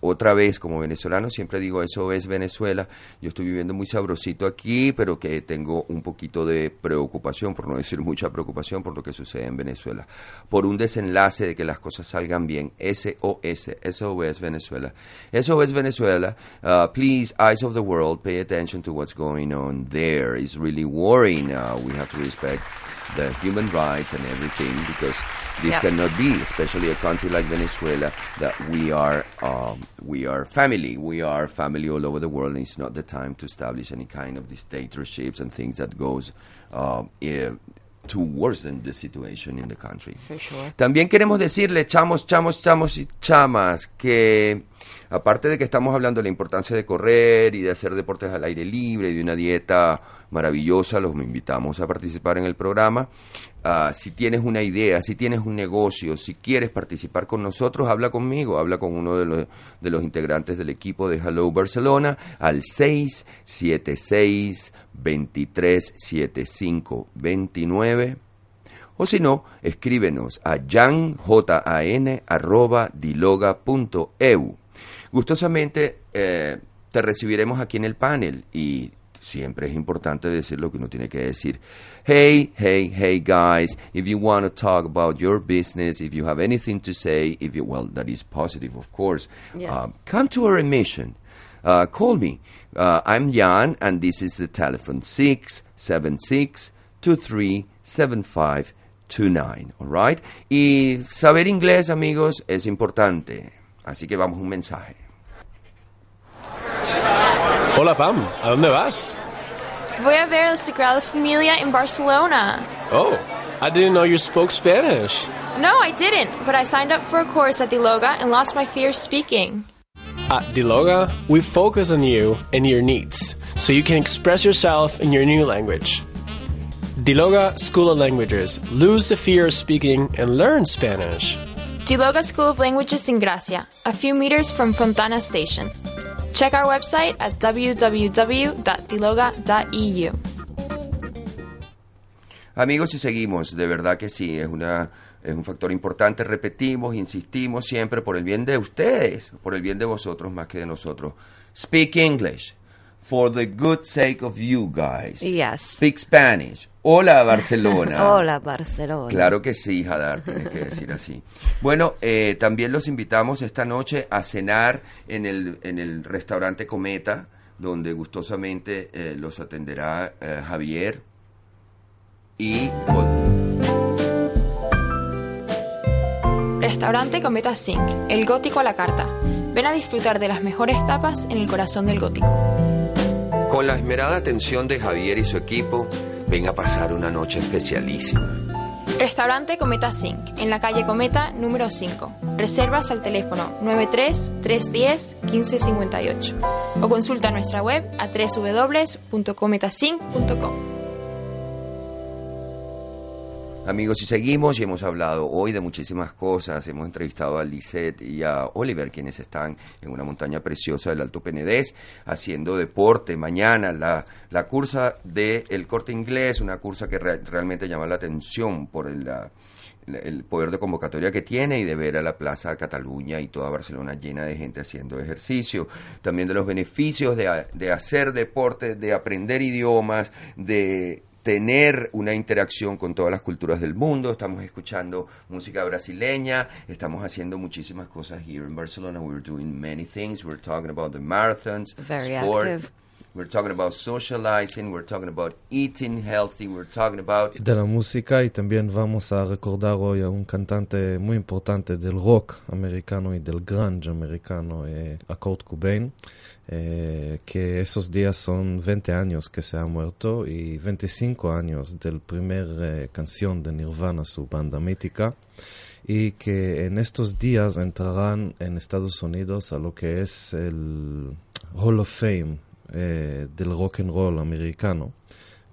otra vez como venezolano, siempre digo eso es Venezuela, yo estoy viviendo muy sabrosito aquí, pero que tengo un poquito de preocupación, por no decir mucha preocupación por lo que sucede en Venezuela, por un desenlace de que las cosas salgan bien, SOS, SOS Venezuela. SOS Venezuela, uh, please, eyes of the world, pay attention to what's going on there is really worrying. Uh, we have to respect the human rights and everything because this Yep. cannot be, especially a country like Venezuela, that we are um, we are family. We are family all over the world, and it's not the time to establish any kind of dictatorships and things that goes eh, to worsen the situation in the country. Sure. También queremos decirle, chamos, chamos, chamos y chamas, que aparte de que estamos hablando de la importancia de correr y de hacer deportes al aire libre y de una dieta maravillosa, los invitamos a participar en el programa. Ah, si tienes una idea, si tienes un negocio, si quieres participar con nosotros, habla conmigo, habla con uno de los, de los integrantes del equipo de Hello Barcelona al 676 237529 o si no, escríbenos a jan, j -A -N, arroba diloga.eu. Gustosamente eh, te recibiremos aquí en el panel y siempre es importante decir lo que uno tiene que decir. Hey, hey, hey guys, if you want to talk about your business, if you have anything to say, if you, well, that is positive, of course, Yeah. um, come to our emission. Uh, call me. Uh, I'm Jan, and this is the telephone 676 237529. All right? Y saber inglés, amigos, es importante. Así que vamos a un mensaje. Hola Pam, ¿a dónde vas? Voy a ver la Sagrada Familia in Barcelona. Oh, I didn't know you spoke Spanish. No, I didn't, but I signed up for a course at Diloga and lost my fear speaking. At Diloga, we focus on you and your needs, so you can express yourself in your new language. Diloga School of Languages. Lose the fear of speaking and learn Spanish. Diloga School of Languages in Gracia, a few meters from Fontana Station. Check our website at www.diloga.eu. Amigos, y seguimos, de verdad que sí, es una es un factor importante, repetimos, insistimos siempre por el bien de ustedes, por el bien de vosotros más que de nosotros. Speak English for the good sake of you guys. Yes. Speak Spanish. Hola Barcelona. Hola, Barcelona. Claro que sí, Hadar, tienes que decir así. Bueno, eh, también los invitamos esta noche a cenar en el, en el restaurante Cometa, donde gustosamente eh, los atenderá eh, Javier. Y Restaurante Cometa Zinc, el gótico a la carta. Ven a disfrutar de las mejores tapas en el corazón del gótico. Con la esmerada atención de Javier y su equipo, ven a pasar una noche especialísima. Restaurante Cometa Zinc, en la calle Cometa número 5. Reservas al teléfono 93-310-1558 o consulta nuestra web a www.cometazinc.com. Amigos, y seguimos y hemos hablado hoy de muchísimas cosas. Hemos entrevistado a Lisette y a Oliver, quienes están en una montaña preciosa del Alto Penedés haciendo deporte. Mañana la, la cursa del corte inglés, una cursa que re- realmente llama la atención por el, poder de convocatoria que tiene y de ver a la Plaza Cataluña y toda Barcelona llena de gente haciendo ejercicio. También de los beneficios de, de hacer deporte, de aprender idiomas, de tener una interacción con todas las culturas del mundo. Estamos escuchando música brasileña, estamos haciendo muchísimas cosas here in Barcelona. We're doing many things. We're talking about the marathons, Very sport. active. We're talking about socializing. We're talking about eating healthy. We're talking about de la música y también vamos a recordar hoy a un cantante muy importante del rock americano y del grunge americano, eh, a Kurt Cobain, eh, que esos días son 20 años que se ha muerto y 25 años del primer eh, canción de Nirvana, su banda mítica, y que en estos días entrarán en Estados Unidos a lo que es el Hall of Fame eh, del rock and roll americano.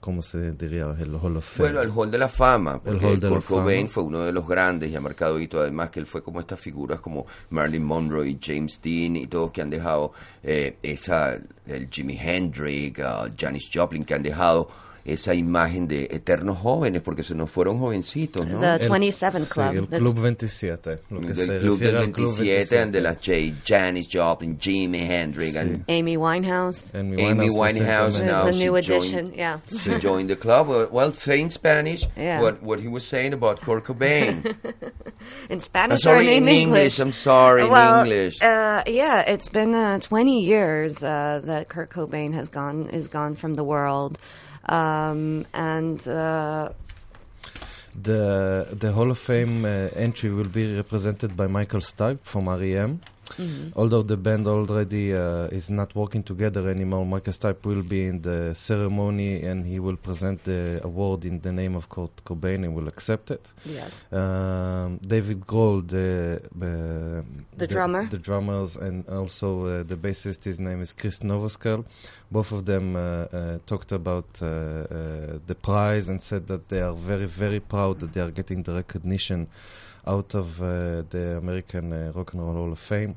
¿Cómo se diría? El Hall of Fame. Bueno, el Hall de la Fama, El porque Hall de la Kurt Cobain fue uno de los grandes y ha marcado hito, además que él fue como estas figuras como Marilyn Monroe y James Dean y todos que han dejado eh, esa, el Jimi Hendrix, uh, Janis Joplin, que han dejado esa imagen de eternos jóvenes, porque se nos fueron jovencitos, ¿no? The 27 Sí, Club. el The- Club 27. Lo que se del Club del refiere al Club 27, de las J, Janis Joplin, Jimi Hendrix, and Amy Winehouse. Amy Amy Winehouse Winehouse There's now a she new joined- addition, yeah. She joined the club. Well, well, say in Spanish Yeah. what what he was saying about Kurt Cobain. In I'm Spanish sorry, or in, in English. I'm sorry, in English. Uh, yeah, it's been uh, 20 years uh, that Kurt Cobain has gone is gone from the world, um, and uh, The, the Hall of Fame uh, entry will be represented by Michael Stipe from REM. Mhm. Although the band already uh, is not working together anymore, Michael Stipe will be in the ceremony and he will present the award in the name of Kurt Cobain and will accept it. Yes. Um, David Grohl, the, uh, The drummer. the drummers, and also uh, the bassist. His name is Chris Novoskel. Both of them uh, uh, talked about uh, uh, the prize and said that they are very, very proud that they are getting the recognition out of uh, the American uh, Rock and Roll Hall of Fame.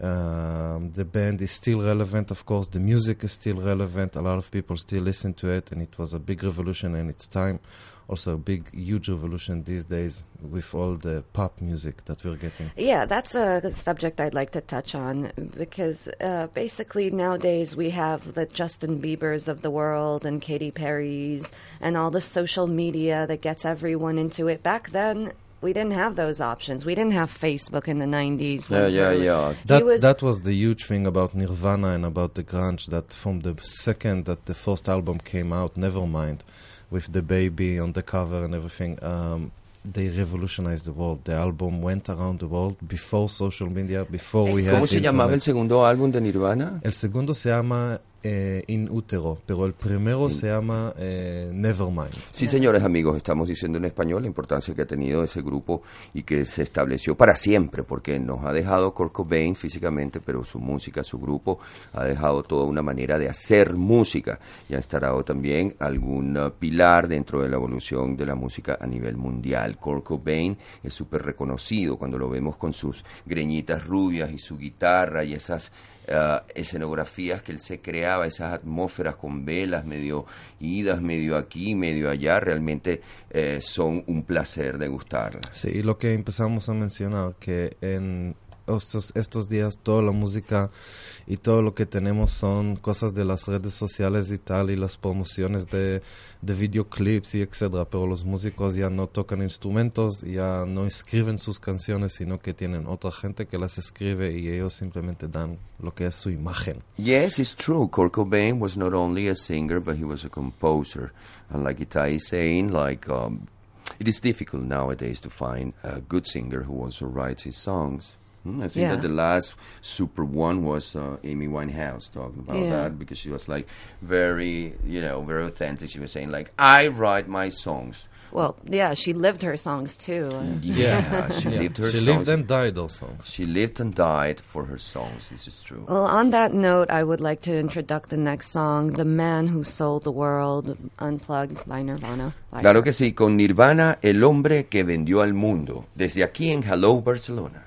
Um, the band is still relevant, of course. The music is still relevant. A lot of people still listen to it, and it was a big revolution in its time. Also, a big, huge revolution these days with all the pop music that we're getting. Yeah, that's a subject I'd like to touch on because uh, basically nowadays we have the Justin Biebers of the world and Katy Perry's and all the social media that gets everyone into it. Back then, we didn't have those options. We didn't have Facebook in the 90s. Yeah, yeah, really- yeah. That was, that was the huge thing about Nirvana and about the grunge. That from the second that the first album came out, Nevermind, with the baby on the cover and everything, um, they revolutionized the world. The album went around the world before social media, before we had. ¿Cómo se llamaba el internet. segundo álbum de Nirvana? El segundo se llama eh, In Utero, pero el primero se llama eh, Nevermind. Sí, señores amigos, estamos diciendo en español la importancia que ha tenido ese grupo y que se estableció para siempre, porque nos ha dejado Kurt Cobain físicamente, pero su música, su grupo, ha dejado toda una manera de hacer música y ha instalado también algún uh, pilar dentro de la evolución de la música a nivel mundial. Kurt Cobain es súper reconocido cuando lo vemos con sus greñitas rubias y su guitarra y esas eh, escenografías que él se creaba, esas atmósferas con velas medio idas, medio aquí, medio allá, realmente eh, son un placer de gustarlas. Sí, y lo que empezamos a mencionar, que en estos, estos días toda la música y todo lo que tenemos son cosas de las redes sociales y tal, y las promociones de, de videoclips y etcétera, pero los músicos ya no tocan instrumentos, ya no escriben sus canciones, sino que tienen otra gente que las escribe y ellos simplemente dan lo que es su imagen. Yes, it's true. Kurt Cobain was not only a singer, but he was a composer. And like Itai is saying, like um, it is difficult nowadays to find a good singer who also writes his songs. Hmm, I think Yeah. that the last super one was uh, Amy Winehouse talking about Yeah. that because she was like very, you know, very authentic. She was saying like, "I write my songs." Well, yeah, she lived her songs too. Yeah, she Yeah. lived her songs. She songs. lived and died also. She lived and died for her songs. This is true. Well, on that note, I would like to introduce the next song, The Man Who Sold the World, Unplugged by Nirvana. By Claro que sí, con Nirvana, el hombre que vendió al mundo, desde aquí en Hello Barcelona.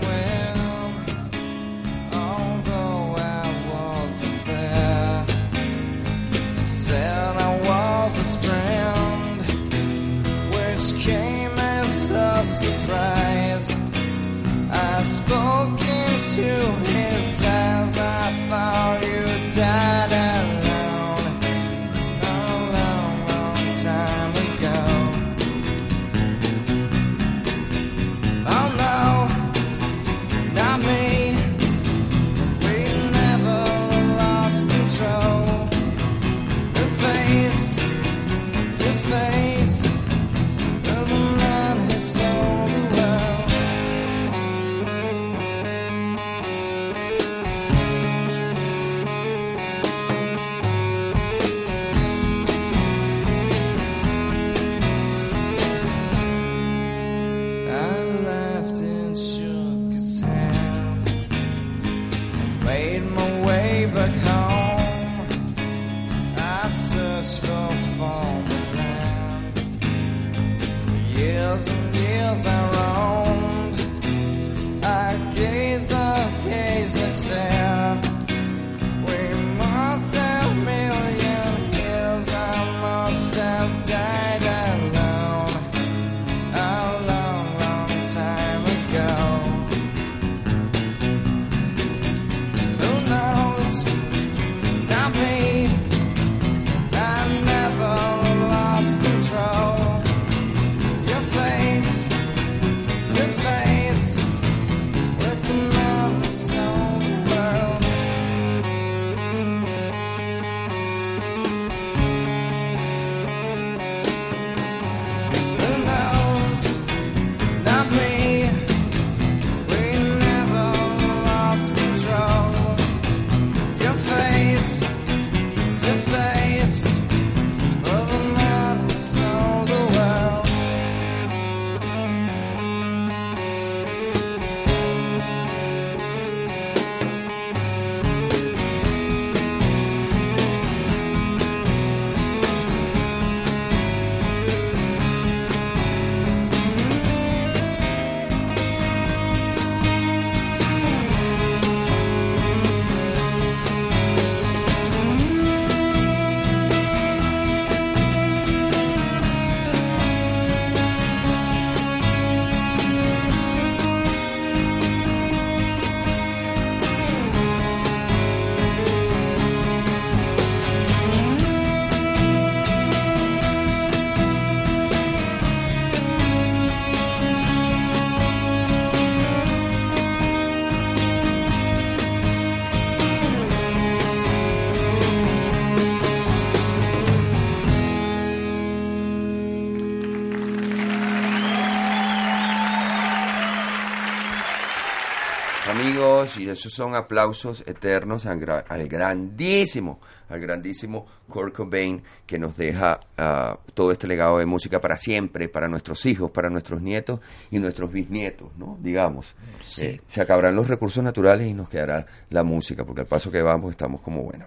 y esos son aplausos eternos al, gra- al grandísimo, al grandísimo Kurt Cobain, que nos deja ah, todo este legado de música para siempre, para nuestros hijos, para nuestros nietos y nuestros bisnietos, ¿no? Digamos. Sí. Eh, se acabarán los recursos naturales y nos quedará la música, porque al paso que vamos estamos como bueno.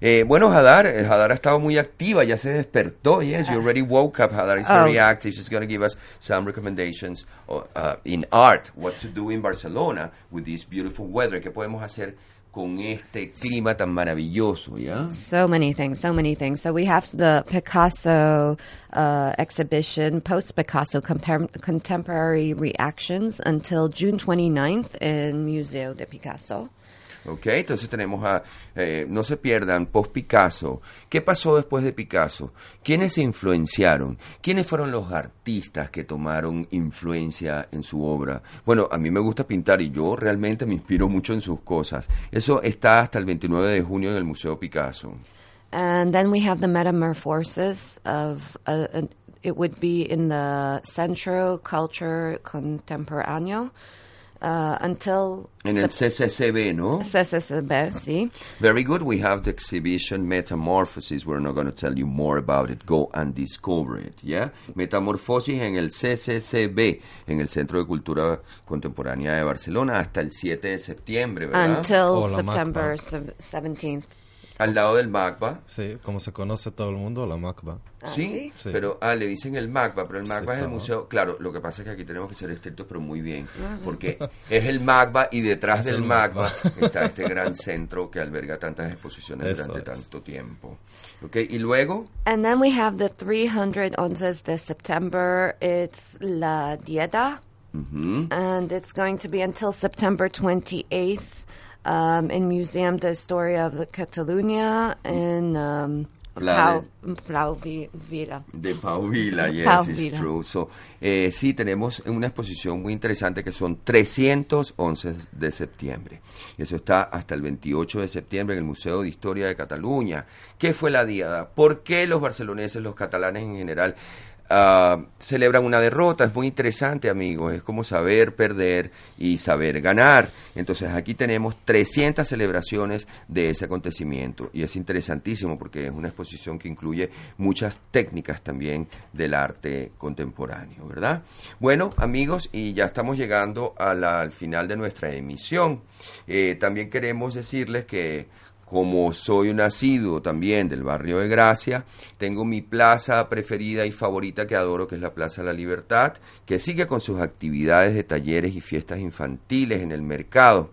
Eh, bueno, Hadar, eh, Hadar ha estado muy activa, ya se despertó. Yes, you already woke up. Hadar is very Oh. active. She's going to give us some recommendations uh, uh, in art, what to do in Barcelona with this beautiful weather. ¿Qué podemos hacer con este clima tan maravilloso, ya? So many things, so many things. So we have the Picasso uh, exhibition, post Picasso contemporary reactions until June 29th in Museo de Picasso. Ok, entonces tenemos a, eh, no se pierdan, post Picasso. ¿Qué pasó después de Picasso? ¿Quiénes se influenciaron? ¿Quiénes fueron los artistas que tomaron influencia en su obra? Bueno, a mí me gusta pintar y yo realmente me inspiro mucho en sus cosas. Eso está hasta el 29 de junio en el Museo Picasso. And then we have the metamorphosis of, uh, uh, it would be in the Centro Culture Contemporáneo uh, until En el CCCB, ¿no? CCCB, sí. Very good. We have the exhibition Metamorphosis. We're not going to tell you more about it. Go and discover it, yeah? Metamorfosis en el CCCB, en el Centro de Cultura Contemporánea de Barcelona, hasta el 7 de septiembre, ¿verdad? Until September MACBA. sev- 17th. Al lado del MACBA. Sí, como se conoce todo el mundo, la MACBA. ¿Sí? Sí. pero ah, le dicen el MACBA, pero el MACBA es el claro. museo. Claro, lo que pasa es que aquí tenemos que ser estrictos, pero muy bien, Ah, porque es el MACBA y detrás Es del MACBA. está este gran centro que alberga tantas exposiciones Eso durante es. tanto tiempo. ¿Ok? Y luego, And then we have the 311 de September. It's La Dieta. ujú, and it's going to be until September 28th um, in Museum de Historia of Catalunya in um, Pla- Pau, Pau Vi- Vila. de Pau Vila, yes, Pau it's Vila. true. So, eh, sí, tenemos una exposición muy interesante que son 311 de septiembre. Eso está hasta el 28 de septiembre en el Museo de Historia de Cataluña. ¿Qué fue la diada? ¿Por qué los barceloneses, los catalanes en general, ah, celebran una derrota? Es muy interesante, amigos. Es como saber perder y saber ganar. Entonces aquí tenemos 300 celebraciones de ese acontecimiento y es interesantísimo porque es una exposición que incluye muchas técnicas también del arte contemporáneo, ¿verdad? Bueno, amigos, y ya estamos llegando al final de nuestra emisión. Eh, también queremos decirles que como soy un asiduo también del barrio de Gracia, tengo mi plaza preferida y favorita que adoro, que es la Plaza de la Libertad, que sigue con sus actividades de talleres y fiestas infantiles en el mercado.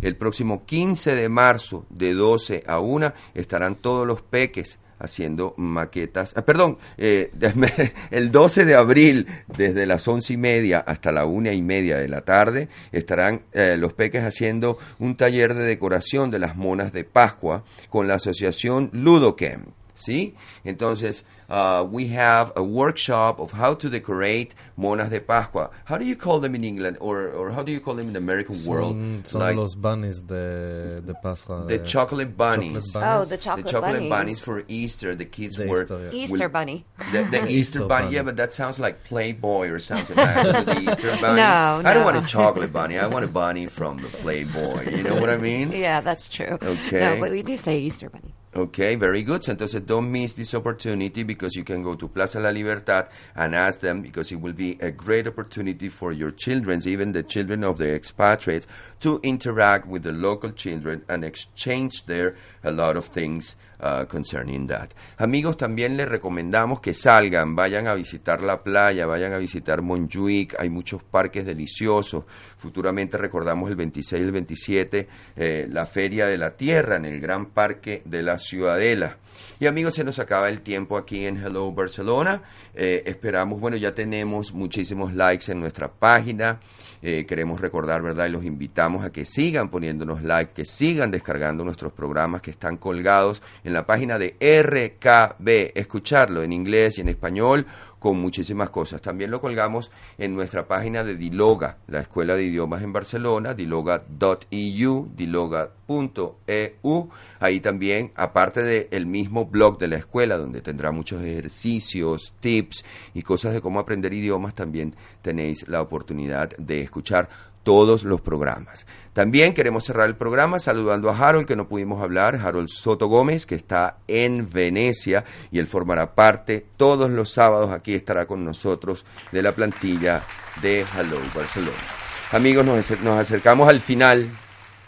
El próximo 15 de marzo, de 12 a 1, estarán todos los peques haciendo maquetas. ah, perdón, eh, el 12 de abril, desde las once y media hasta la una y media de la tarde, estarán eh, los peques haciendo un taller de decoración de las monas de Pascua con la asociación Ludocamp. ¿Sí? Entonces, uh, we have a workshop of how to decorate monas de Pascua. How do you call them in England, or, or how do you call them in the American world? Son, son Like- los bunnies de, de Pascua. The de- chocolate bunnies. Chocolate Oh, the chocolate, the chocolate bunnies. bunnies for Easter. The kids The were Easter, yeah. Easter bunny. The, the Easter Easter bunny, yeah, but that sounds like Playboy or something. Like the Easter bunny. No, I don't no. want a chocolate bunny. I want a bunny from the Playboy. You know what I mean? Yeah, that's true. Okay. No, but we do say Easter bunny. Okay, very good. So, entonces, don't miss this opportunity because you can go to Plaza La Libertad and ask them because it will be a great opportunity for your children, even the children of the expatriates, to interact with the local children and exchange there a lot of things uh, concerning that. Amigos, también les recomendamos que salgan, vayan a visitar la playa, vayan a visitar Montjuic, hay muchos parques deliciosos. Futuramente recordamos el 26 y el 27, eh, la Feria de la Tierra en el Gran Parque de la Ciudadela. Y amigos, se nos acaba el tiempo aquí en Hello Barcelona. Eh, esperamos, bueno, ya tenemos muchísimos likes en nuestra página. Eh, queremos recordar, ¿verdad? Y los invitamos a que sigan poniéndonos like, que sigan descargando nuestros programas que están colgados en la página de RKB. Escucharlo en inglés y en español con muchísimas cosas. También lo colgamos en nuestra página de Diloga, la Escuela de Idiomas en Barcelona, diloga.eu, diloga.eu. Ahí también, aparte del mismo blog de la escuela, donde tendrá muchos ejercicios, tips y cosas de cómo aprender idiomas, también tenéis la oportunidad de escuchar todos los programas. También queremos cerrar el programa saludando a Harold, que no pudimos hablar, Harold Soto Gómez, que está en Venecia y él formará parte todos los sábados, aquí estará con nosotros de la plantilla de Hello Barcelona. Amigos, nos, acer- nos acercamos al final.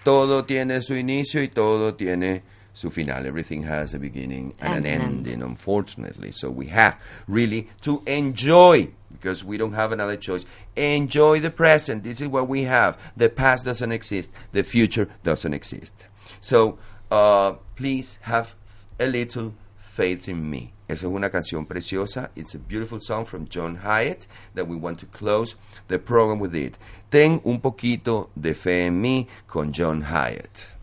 Todo tiene su inicio y todo tiene su final. Everything has a beginning and an And an end. ending, unfortunately. So we have really to enjoy because we don't have another choice. Enjoy the present. This is what we have. The past doesn't exist. The future doesn't exist. So uh, please have a little faith in me. Esa es una canción preciosa. It's a beautiful song from John Hyatt that we want to close the program with it. Ten un poquito de fe en mí con John Hyatt.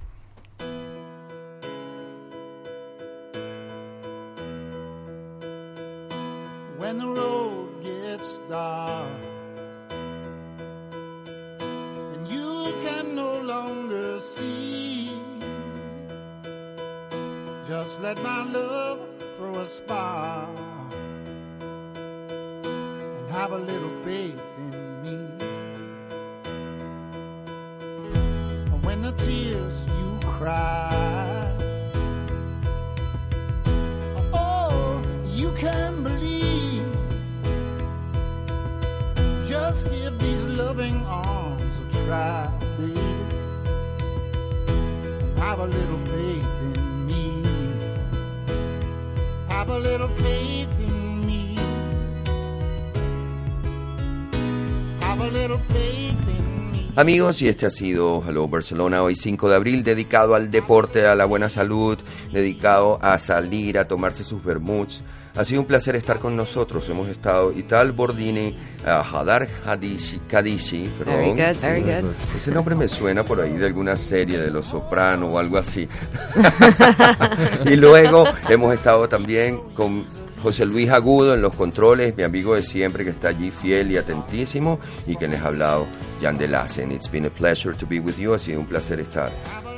Amigos, y este ha sido Hello Barcelona hoy 5 de abril, dedicado al deporte, a la buena salud, dedicado a salir, a tomarse sus vermuts. Ha sido un placer estar con nosotros. Hemos estado Ital Bordini, uh, Hadar Hadishi, Kadishi, perdón. Very good, very good. Ese nombre me suena por ahí de alguna serie de Los Sopranos o algo así. y luego hemos estado también con José Luis Agudo en los controles, mi amigo de siempre que está allí fiel y atentísimo y que les ha hablado Jan de Lassen. It's been a pleasure to be with you. Ha sido un placer estar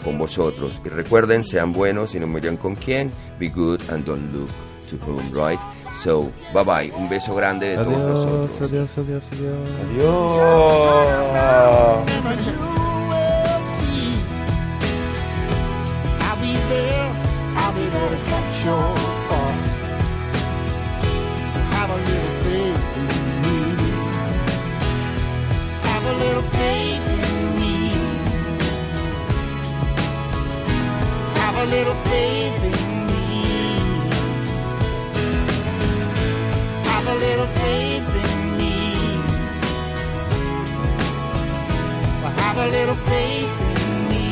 con vosotros. Y recuerden, sean buenos y no miren con quién. Be good and don't look to whom, right? So, bye bye. Un beso grande de todos nosotros. Adiós, adiós, adiós, adiós. But you will see. I'll be there. I'll be there to catch your little faith in me. Have a little faith in me. Well, have a little faith in me.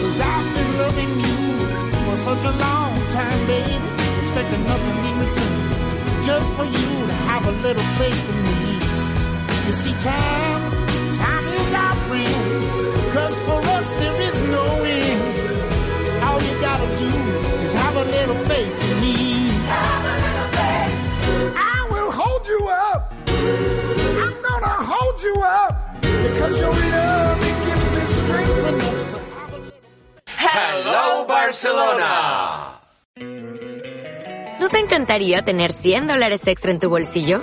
Cause I've been loving you for such a long time, baby. Expecting nothing in return. Just for you to have a little faith in me. You see, time, Hello Barcelona. ¿No te encantaría tener 100 dólares extra en tu bolsillo?